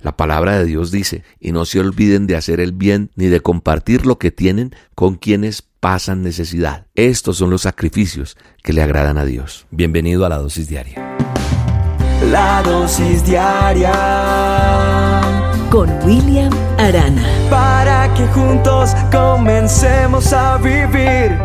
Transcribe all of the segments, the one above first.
La palabra de Dios dice, y no se olviden de hacer el bien ni de compartir lo que tienen con quienes pasan necesidad. Estos son los sacrificios que le agradan a Dios. Bienvenido a la dosis diaria. La dosis diaria con William Arana. Para que juntos comencemos a vivir.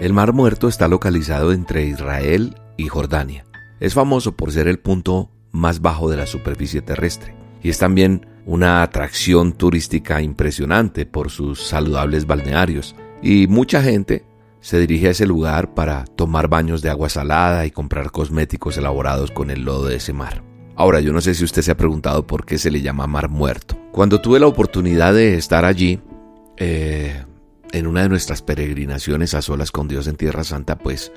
El Mar Muerto está localizado entre Israel y Jordania. Es famoso por ser el punto más bajo de la superficie terrestre y es también una atracción turística impresionante por sus saludables balnearios y mucha gente se dirige a ese lugar para tomar baños de agua salada y comprar cosméticos elaborados con el lodo de ese mar. Ahora, yo no sé si usted se ha preguntado por qué se le llama Mar Muerto. Cuando tuve la oportunidad de estar allí, eh, en una de nuestras peregrinaciones a solas con Dios en Tierra Santa, pues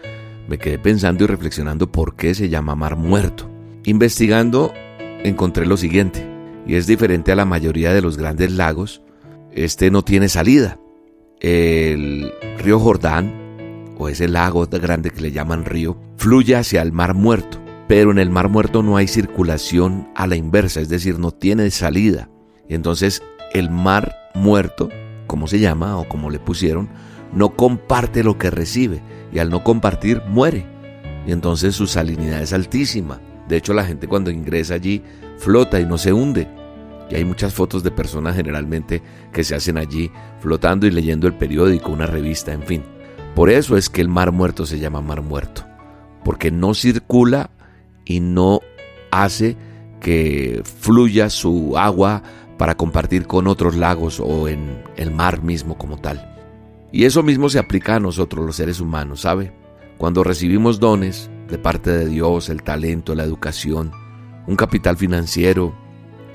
me quedé pensando y reflexionando por qué se llama Mar Muerto. Investigando, encontré lo siguiente, y es diferente a la mayoría de los grandes lagos, este no tiene salida. El río Jordán, o ese lago grande que le llaman río, fluye hacia el Mar Muerto, pero en el Mar Muerto no hay circulación a la inversa, es decir, no tiene salida. Entonces el Mar Muerto, como se llama o como le pusieron, no comparte lo que recibe y al no compartir muere. Y entonces su salinidad es altísima. De hecho la gente cuando ingresa allí flota y no se hunde. Y hay muchas fotos de personas generalmente que se hacen allí flotando y leyendo el periódico, una revista, en fin. Por eso es que el mar muerto se llama mar muerto. Porque no circula y no hace que fluya su agua para compartir con otros lagos o en el mar mismo como tal. Y eso mismo se aplica a nosotros los seres humanos, ¿sabe? Cuando recibimos dones de parte de Dios, el talento, la educación, un capital financiero,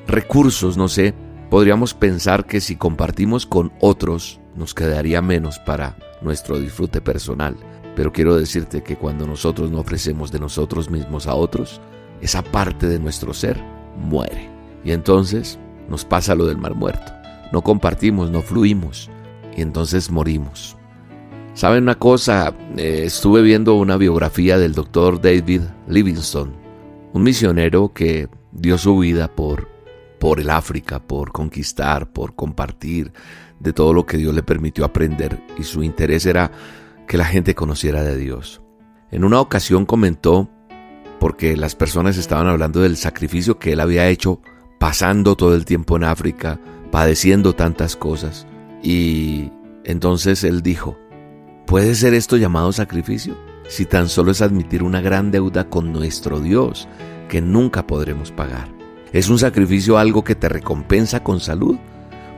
recursos, no sé, podríamos pensar que si compartimos con otros nos quedaría menos para nuestro disfrute personal. Pero quiero decirte que cuando nosotros no ofrecemos de nosotros mismos a otros, esa parte de nuestro ser muere. Y entonces nos pasa lo del mar muerto. No compartimos, no fluimos, y entonces morimos. ¿Saben una cosa? Eh, estuve viendo una biografía del doctor David Livingstone, un misionero que dio su vida por, por el África, por conquistar, por compartir de todo lo que Dios le permitió aprender y su interés era que la gente conociera de Dios. En una ocasión comentó, porque las personas estaban hablando del sacrificio que él había hecho pasando todo el tiempo en África, padeciendo tantas cosas, y entonces él dijo, ¿puede ser esto llamado sacrificio? Si tan solo es admitir una gran deuda con nuestro Dios que nunca podremos pagar. ¿Es un sacrificio algo que te recompensa con salud?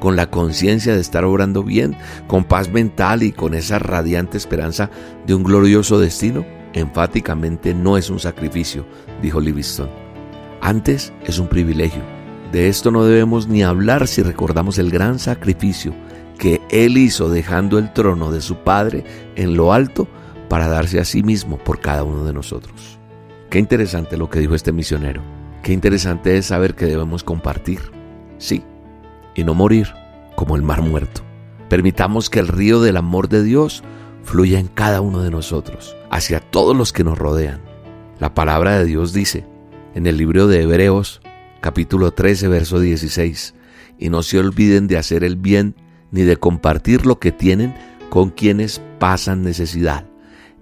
con la conciencia de estar obrando bien, con paz mental y con esa radiante esperanza de un glorioso destino? Enfáticamente no es un sacrificio, dijo Livingstone. Antes es un privilegio. De esto no debemos ni hablar si recordamos el gran sacrificio que Él hizo dejando el trono de su Padre en lo alto para darse a sí mismo por cada uno de nosotros. Qué interesante lo que dijo este misionero. Qué interesante es saber que debemos compartir. Sí, y no morir como el mar muerto. Permitamos que el río del amor de Dios fluya en cada uno de nosotros, hacia todos los que nos rodean. La palabra de Dios dice en el libro de Hebreos, capítulo 13, verso 16, y no se olviden de hacer el bien ni de compartir lo que tienen con quienes pasan necesidad.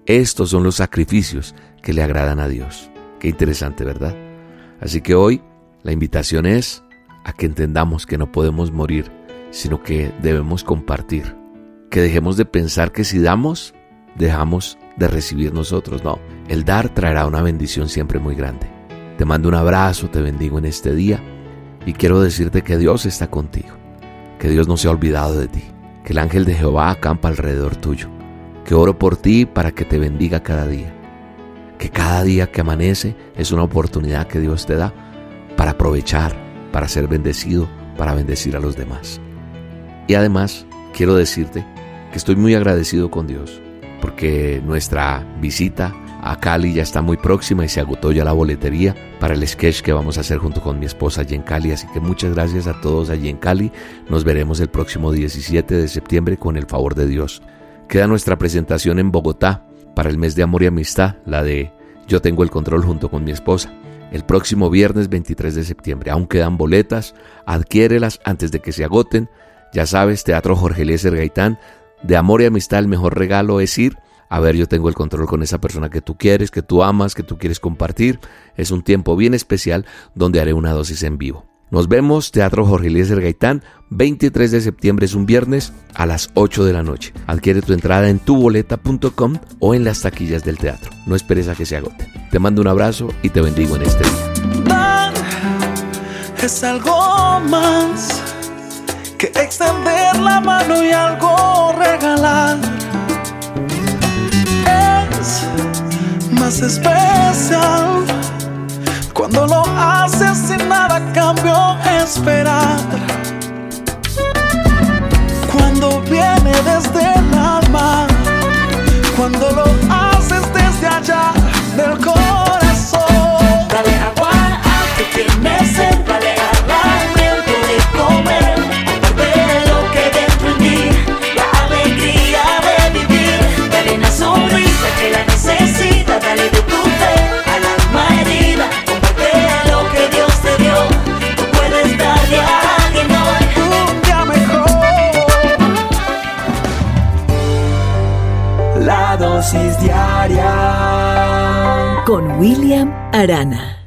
Estos son los sacrificios que le agradan a Dios. Qué interesante, ¿verdad? Así que hoy la invitación es a que entendamos que no podemos morir, sino que debemos compartir. Que dejemos de pensar que si damos, dejamos de recibir nosotros. No, el dar traerá una bendición siempre muy grande. Te mando un abrazo, te bendigo en este día y quiero decirte que Dios está contigo que Dios no se ha olvidado de ti, que el ángel de Jehová acampa alrededor tuyo, que oro por ti para que te bendiga cada día, que cada día que amanece es una oportunidad que Dios te da para aprovechar, para ser bendecido, para bendecir a los demás. Y además quiero decirte que estoy muy agradecido con Dios, porque nuestra visita a Cali ya está muy próxima y se agotó ya la boletería para el sketch que vamos a hacer junto con mi esposa allí en Cali. Así que muchas gracias a todos allí en Cali. Nos veremos el próximo 17 de septiembre con el favor de Dios. Queda nuestra presentación en Bogotá para el mes de amor y amistad, la de Yo tengo el control junto con mi esposa. el próximo viernes 23 de septiembre. Aún quedan boletas, adquiérelas antes de que se agoten. Ya sabes, Teatro Jorge Eliezer Gaitán, de amor y amistad el mejor regalo es ir. A ver, yo tengo el control con esa persona que tú quieres, que tú amas, que tú quieres compartir. Es un tiempo bien especial donde haré una dosis en vivo. Nos vemos, Teatro Jorge Eliezer Gaitán, 23 de septiembre es un viernes a las 8 de la noche. Adquiere tu entrada en tuboleta.com o en las taquillas del teatro. No esperes a que se agote. Te mando un abrazo y te bendigo en este día. Que extender la mano y algo regalar. Es más especial cuando lo haces sin nada cambio esperar. Cuando viene desde el alma, Con William Arana.